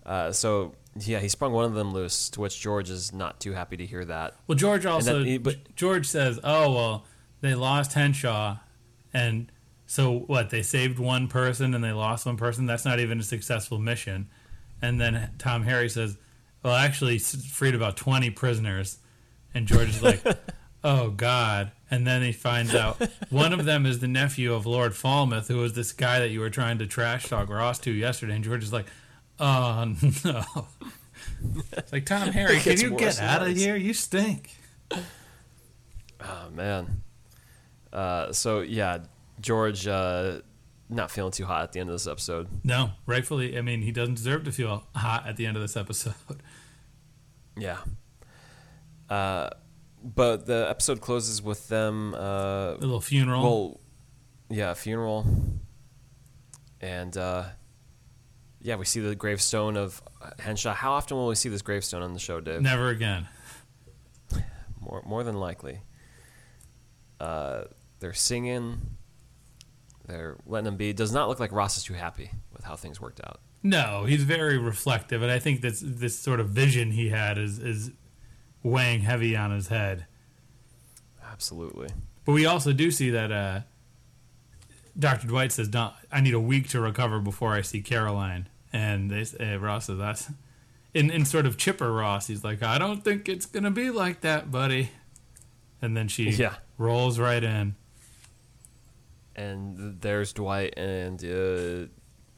Uh, so yeah, he sprung one of them loose, to which George is not too happy to hear that. Well, George also, he- but- George says, "Oh well, they lost Henshaw, and so what? They saved one person and they lost one person. That's not even a successful mission." And then Tom Harry says, "Well, actually, freed about twenty prisoners," and George is like, "Oh God!" And then he finds out one of them is the nephew of Lord Falmouth, who was this guy that you were trying to trash talk Ross to yesterday. And George is like, "Oh no." It's like Tom Harry, can you get out of here? You stink. Oh man. Uh, so yeah, George uh, not feeling too hot at the end of this episode. No, rightfully. I mean, he doesn't deserve to feel hot at the end of this episode. Yeah. Uh, but the episode closes with them. Uh, A little funeral. well, yeah, funeral, and uh, yeah, we see the gravestone of Henshaw. How often will we see this gravestone on the show, Dave? Never again. More, more than likely. Uh, they're singing. They're letting him be. Does not look like Ross is too happy with how things worked out. No, he's very reflective, and I think this this sort of vision he had is is weighing heavy on his head. Absolutely. But we also do see that uh, Dr. Dwight says, I need a week to recover before I see Caroline?" And they, uh, Ross says, "That's." In, in sort of chipper Ross, he's like, I don't think it's gonna be like that, buddy. And then she Yeah. rolls right in. And there's Dwight, and uh,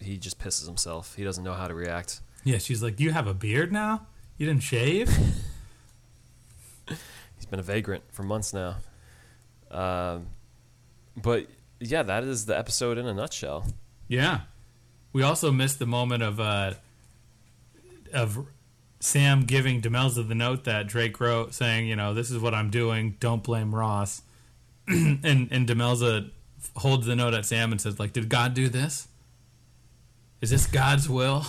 he just pisses himself. He doesn't know how to react. Yeah, she's like, "You have a beard now? You didn't shave?" Been a vagrant for months now. Um, but yeah, that is the episode in a nutshell. yeah. We also missed the moment of uh, of Sam giving Demelza the note that Drake wrote, saying, "You know, this is what I'm doing. Don't blame Ross." and and Demelza holds the note at Sam and says, "Like, did God do this? Is this God's will?"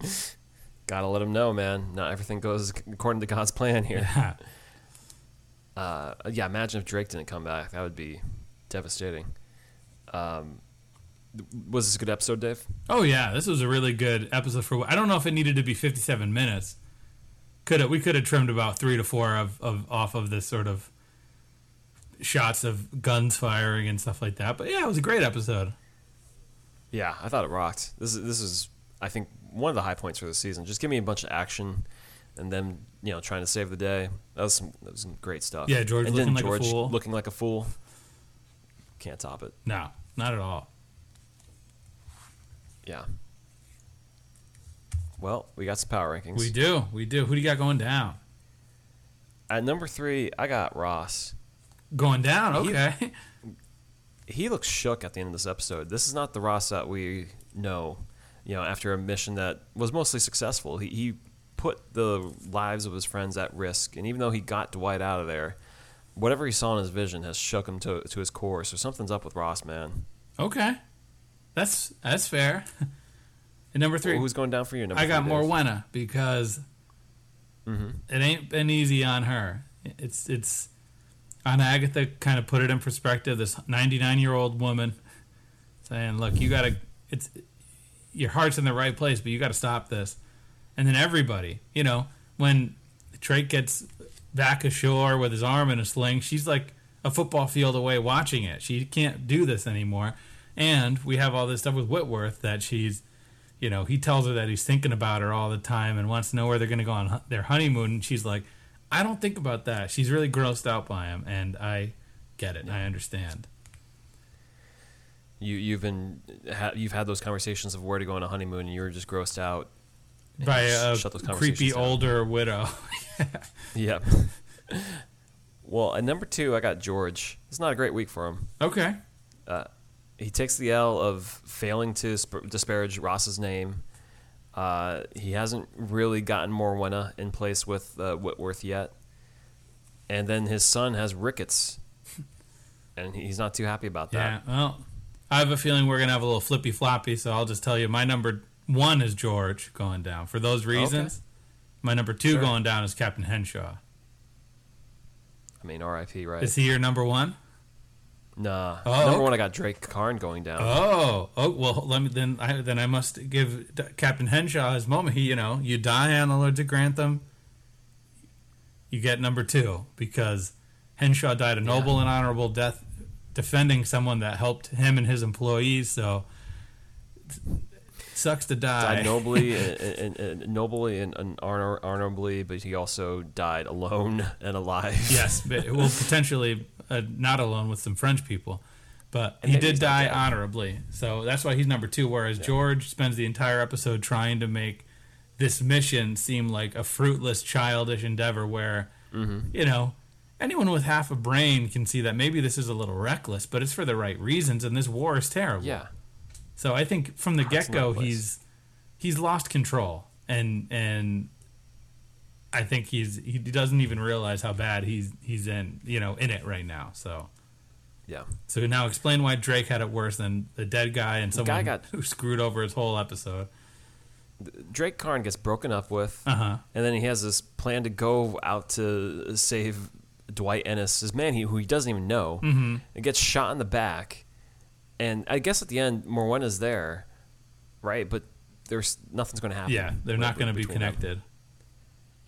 Gotta let him know, man. Not everything goes according to God's plan here. Yeah. Uh, yeah, imagine if Drake didn't come back. That would be devastating. Um, was this a good episode, Dave? Oh yeah, this was a really good episode for. I don't know if it needed to be 57 minutes. Could have we could have trimmed about three to four of, of off of this sort of shots of guns firing and stuff like that. But yeah, it was a great episode. Yeah, I thought it rocked. This is this is I think one of the high points for the season. Just give me a bunch of action, and them you know trying to save the day. That was some that was some great stuff. Yeah, George and looking then like a fool. looking like a fool. Can't top it. No, not at all. Yeah. Well, we got some power rankings. We do, we do. Who do you got going down? At number three, I got Ross. Going down, He- okay. he looks shook at the end of this episode. This is not the Ross that we know. You know, after a mission that was mostly successful, he, he put the lives of his friends at risk, and even though he got Dwight out of there, whatever he saw in his vision has shook him to to his core. So something's up with Ross, man. okay, that's that's fair. And number three, Well, who's going down for you? Number I got three, more Dave? Wenna because mm-hmm. it ain't been easy on her. It's it's on Agatha. Kind of put it in perspective. This 99 year old woman saying, "Look, you gotta. It's your heart's in the right place, but you got to stop this." And then everybody, you know, when Drake gets back ashore with his arm in a sling, she's like a football field away watching it. She can't do this anymore. And we have all this stuff with Whitworth that she's you know, he tells her that he's thinking about her all the time and wants to know where they're going to go on their honeymoon. And she's like, I don't think about that. She's really grossed out by him. And I get it. I understand. You you've been ha, you've had those conversations of where to go on a honeymoon, and you were just grossed out. By a creepy down. older widow. Yep. well, at number two, I got George. It's not a great week for him. okay. he takes the L of failing to sp- disparage Ross's name. Uh, he hasn't really gotten Morwenna in place with uh, Whitworth yet, and then his son has rickets, and he's not too happy about Yeah. that. Well, I have a feeling we're going to have a little flippy floppy. So I'll just tell you my number one is George going down. For those reasons, my number two Sure. going down is Captain Henshaw. I mean, R.I.P. Right? Is he your number one? Nah. Oh, number okay. one, I got Drake Carne going down. Oh, oh well. Let me then. I then I must give Captain Henshaw his moment. He, you know, you die on the Lords of Grantham. You get number two because Henshaw died a noble and honorable death, defending someone that helped him and his employees. So sucks to die. died nobly and, and, and nobly and, and honor, honorably, but he also died alone and alive. yes, but well, potentially uh, not alone with some French people, but he did die honorably. So that's why he's number two. Whereas George spends the entire episode trying to make this mission seem like a fruitless, childish endeavor, where Mm-hmm. you know anyone with half a brain can see that maybe this is a little reckless, but it's for the right reasons, and this war is terrible. Yeah. So I think from the get go, in the right he's he's lost control, and and I think he's he doesn't even realize how bad he's he's in you know in it right now. So Yeah. so now explain why Drake had it worse than the dead guy and guy someone got- who screwed over his whole episode. Drake Carne gets broken up with, Uh huh. and then he has this plan to go out to save Dwight Enys, his man he, who he doesn't even know, mm-hmm. and gets shot in the back. And I guess at the end, Morwenna's there, right? But there's nothing's going to happen. Yeah, they're not going to be connected.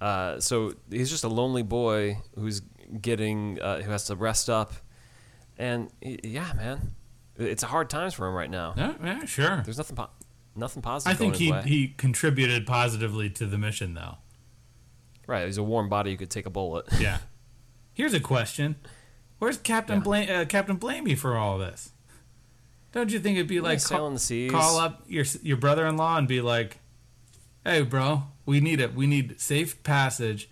Uh, so he's just a lonely boy who's getting uh, who has to rest up, and he, yeah, man, it's a hard times for him right now. Yeah, yeah, sure. There's nothing, po- nothing positive. I think he way. he contributed positively to the mission though. right. He's a warm body You could take a bullet. Yeah. Here's a question: Where's Captain Yeah. Blame uh, Captain Blamey for all this? Don't you think it'd be like seas. call up your your brother-in-law and be like, "Hey, bro, we need it. We need safe passage,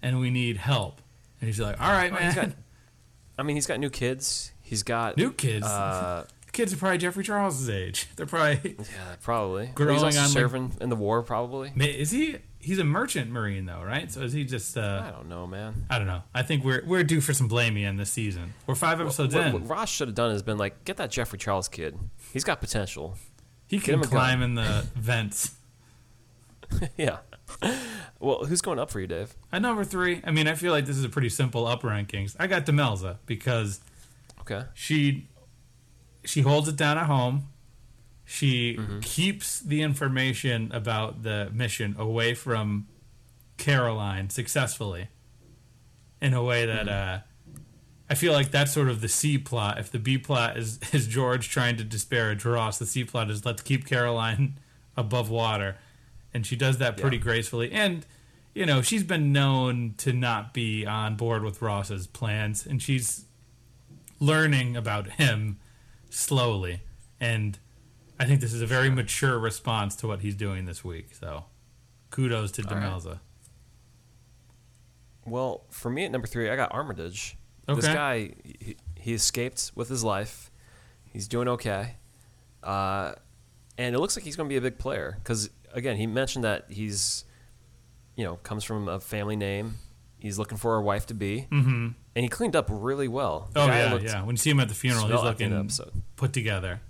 and we need help." And he's like, "All right, man. he's got- I mean, he's got new kids. He's got New kids. Uh, kids are probably Geoffrey Charles's age. They're probably. yeah, probably. Growing he's also on, like- serving in the war, probably. Is he? He's a merchant marine though, right? So is he just? uh I don't know, man. I don't know. I think we're we're due for some blamey in this season. We're five episodes What, in. what Ross should have done is been like, get that Geoffrey Charles kid. He's got potential. he can climb in the vents. yeah. Well, who's going up for you, Dave? At number three, I mean, I feel like this is a pretty simple up rankings. I got Demelza because Okay. she she holds it down at home. She keeps the information about the mission away from Caroline successfully in a way that uh, I feel like that's sort of the C plot. If the B plot is, is George trying to disparage Ross, the C plot is let's keep Caroline above water. And she does that pretty Yeah. gracefully. And, you know, she's been known to not be on board with Ross's plans. And she's learning about him slowly. And I think this is a very mature response to what he's doing this week. So kudos to All right. Demelza. Well, for me at number three, I got Armitage. This guy, he, he escaped with his life. He's doing okay. Uh, and it looks like he's going to be a big player because, again, he mentioned that he's, you know, comes from a family name. He's looking for a wife to be. Mm-hmm. And he cleaned up really well. The Oh yeah, looked yeah. When you see him at the funeral, he's svelte at the end looking put together.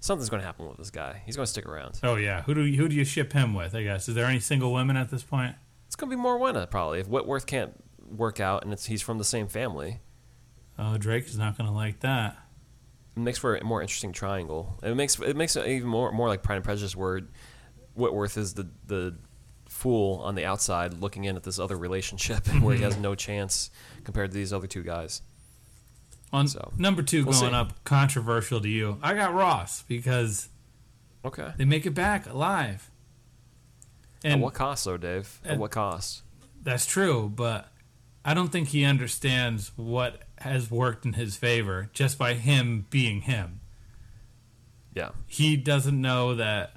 Something's going to happen with this guy. He's going to stick around. Oh yeah. Who do you, who do you ship him with? I guess is there any single women at this point? It's going to be Morwenna, probably. If Whitworth can't work out and it's, he's from the same family, Oh, Drake is not going to like that. it makes for a more interesting triangle. It makes it makes it even more more like Pride and Prejudice, where Whitworth is the the fool on the outside looking in at this other relationship, where he has mm-hmm. no chance compared to these other two guys. On So, number 2 we'll going see. up, controversial to you. I got Ross because Okay. they make it back alive. At And what cost, though, Dave? At and- what cost? That's true, but I don't think he understands what has worked in his favor just by him being him. Yeah. He doesn't know that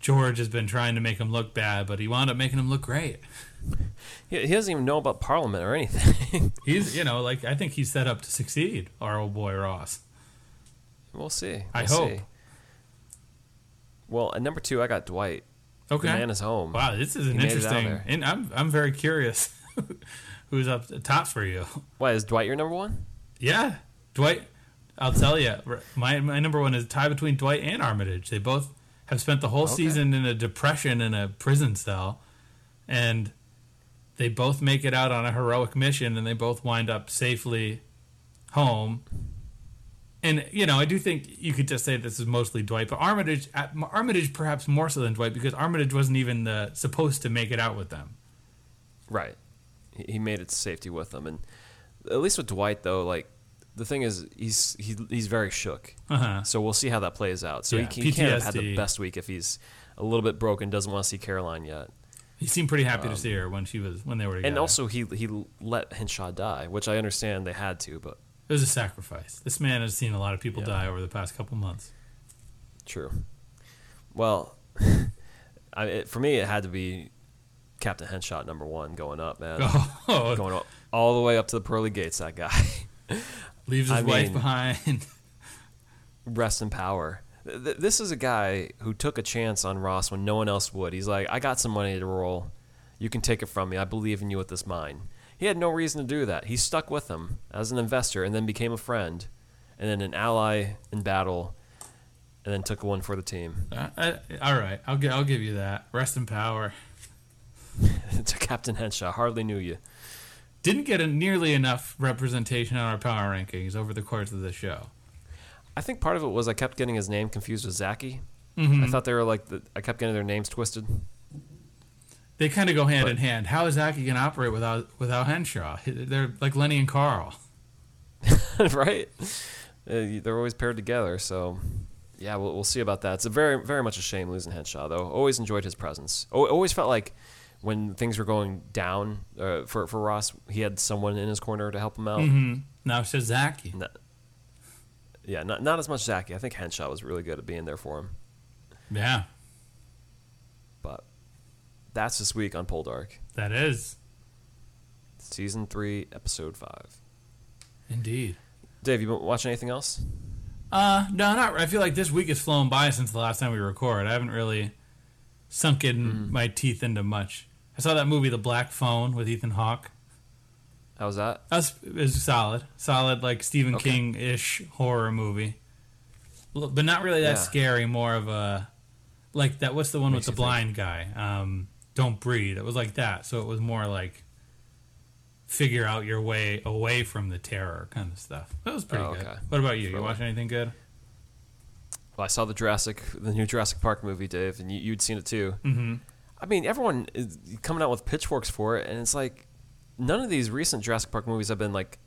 George has been trying to make him look bad, but he wound up making him look great. He, he doesn't even know about Parliament or anything. He's, you know, like I think he's set up to succeed. Our old boy Ross. we'll see. I We'll hope. see. Well, at number two, I got Dwight. Okay. The man is home. Wow, this is an He made it out interesting, and I'm I'm very curious who's up top for you. Why is Dwight your number one? Yeah, Dwight. I'll tell you, my my number one is a tie between Dwight and Armitage. They both have spent the whole Okay. season in a depression in a prison cell, and they both make it out on a heroic mission, and they both wind up safely home. and you know, I do think you could just say this is mostly Dwight, but Armitage, uh, Armitage perhaps more so than Dwight because Armitage wasn't even the, supposed to make it out with them. Right. He, he made it to safety with them, and at least with Dwight though, like the thing is, he's he, he's very shook. Uh-huh. So we'll see how that plays out. So Yeah, he, he can't have had the best week if he's a little bit broken, doesn't want to see Caroline yet, He seemed pretty happy to see her when she was when they were together. Um, and also he he let Henshaw die, which I understand they had to, but it was a sacrifice. This man has seen a lot of people Yeah. die over the past couple months. True. Well, I, it, for me, it had to be Captain Henshaw number one going up, man. Oh, Going up, all the way up to the pearly gates. That guy. leaves his I wife mean- behind. Rest in power. Th- th- This is a guy who took a chance on Ross when no one else would. He's like, I got some money to roll. You can take it from me. I believe in you with this mine. He had no reason to do that. He stuck with him as an investor and then became a friend and then an ally in battle and then took one for the team. Uh, uh, all right, I'll gi- I'll give you that. Rest in power. to Captain Henshaw. Hardly knew you. Didn't get a, nearly enough representation on our power rankings over the course of the show. I think part of it was I kept getting his name confused with Zacky. Mm-hmm. I thought they were like the, I kept getting their names twisted. They kind of go hand But- in hand. How is Aki going to operate without without Henshaw? They're like Lenny and Carl. right? Uh, they're always paired together, so yeah, we'll, we'll see about that. It's a very very much a shame losing Henshaw though. Always enjoyed his presence. Al- Always felt like when things were going down uh, for for Ross, he had someone in his corner to help him out. Mm-hmm. Now it's just Zacky. Not- yeah, not not as much Zacky. I think Henshaw was really good at being there for him. Yeah, But that's this week on Poldark, that is season three, episode five. indeed. Dave, you been watching anything else? Uh, no, not. I feel like this week has flown by since the last time we record. I haven't really sunk in Mm-hmm. my teeth into much. I saw that movie, The Black Phone, with Ethan Hawke. How's that? That's is solid, solid like Stephen Okay. King ish horror movie, but not really that Yeah. scary. More of a like that. What's the one Makes with the blind guy? Um, Don't breathe. It was like that. So it was more like figure out your way away from the terror kind of stuff. That was pretty Oh, good. What about you? You watch anything good? Well, I saw the Jurassic, the new Jurassic Park movie, Dave, and you, you'd seen it too. Mm-hmm. I mean, everyone is coming out with pitchforks for it, and it's like none of these recent Jurassic Park movies have been like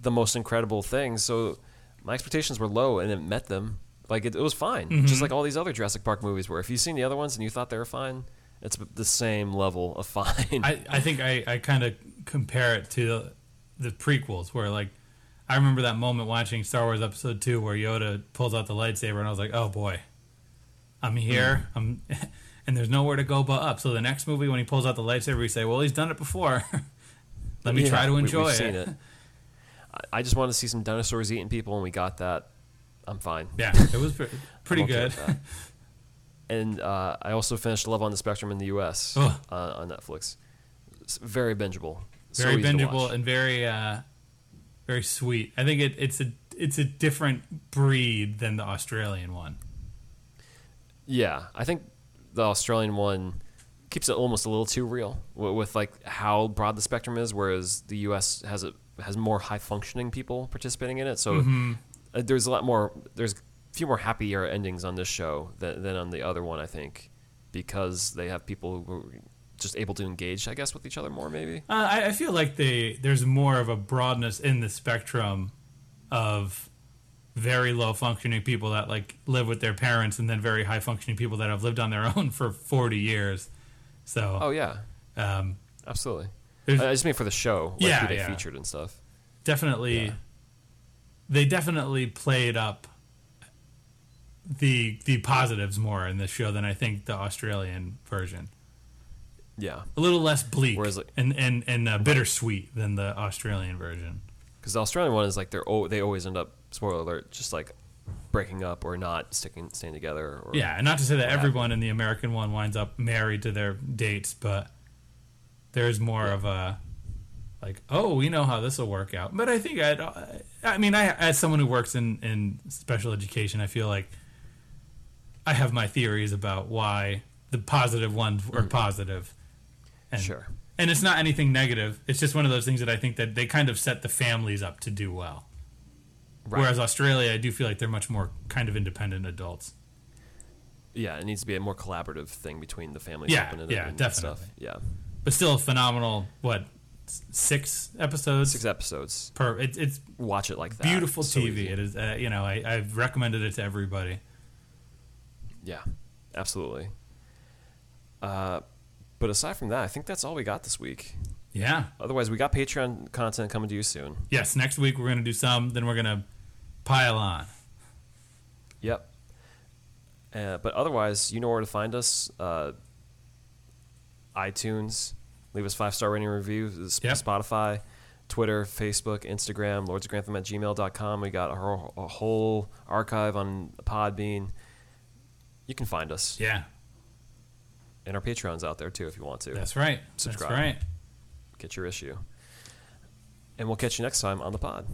the most incredible things. So my expectations were low, and it met them. Like it, it was fine, mm-hmm. just like all these other Jurassic Park movies were. If you've seen the other ones and you thought they were fine, it's the same level of fine. I, I think I, I kind of compare it to the, prequels where like I remember that moment watching Star Wars Episode Two where Yoda pulls out the lightsaber and I was like, oh boy, I'm here. Mm. I'm and there's nowhere to go but up. So the next movie when he pulls out the lightsaber, we say, well, he's done it before. Let me Yeah, try to we- enjoy we've it. seen it. I- I just wanted to see some dinosaurs eating people, and we got that. I'm fine. Yeah, it was pre- pretty okay good. and uh, I also finished Love on the Spectrum in the U.S. Uh, on Netflix. It's very bingeable. Very easy to bingeable and very uh, very sweet. I think it, it's a it's a different breed than the Australian one. Yeah, I think the Australian one keeps it almost a little too real with, with like how broad the spectrum is, whereas the U.S. has a has more high functioning people participating in it. So Mm-hmm. uh, there's a lot more. There's a few more happier endings on this show than, than on the other one. I think because they have people who are just able to engage, I guess, with each other more. Maybe. Uh, I, I feel like they there's more of a broadness in the spectrum of very low functioning people that like live with their parents, and then very high functioning people that have lived on their own for 40 years. So Oh yeah, um, absolutely. I just mean for the show, like Yeah, who they yeah. featured and stuff. definitely, Yeah. they definitely played up the the positives more in this show than I think the Australian version. Yeah, A little less bleak Whereas, like- and and and uh, bittersweet than the Australian version. because the Australian one is like they're oh, they always end up spoiler alert just like breaking up or not sticking staying together. Or, Yeah, and not to say that everyone in the American one winds up married to their dates, but there's more Yeah. of a like, oh, we know how this will work out. But I think I'd, I mean, I as someone who works in in special education, I feel like I have my theories about why the positive ones are mm-hmm. positive. And, Sure. And it's not anything negative. It's just one of those things that I think that they kind of set the families up to do well. Right. Whereas Australia, I do feel like they're much more kind of independent adults. Yeah, it needs to be a more collaborative thing between the families. Yeah, and, yeah, and definitely. Stuff. Yeah, But still, a phenomenal. What six episodes six episodes. per? It, it's Watch it like that. beautiful So TV. easy. It is. Uh, you know, I, I've recommended it to everybody. Yeah, absolutely. Uh, but aside from that, I think that's all we got this week. Yeah. Otherwise, we got Patreon content coming to you soon. Yes. Next week we're gonna do some. Then we're gonna pile on. Yep. Uh, but otherwise, you know where to find us. Uh, iTunes, leave us five star rating review. Yep. Spotify, Twitter, Facebook, Instagram, lordsofgrantham at gmail.com. We got a whole, a whole archive on Podbean. You can find us. Yeah. And our Patreon's out there too if you want to. That's right. Subscribe. That's right. Get your issue. And we'll catch you next time on the pod.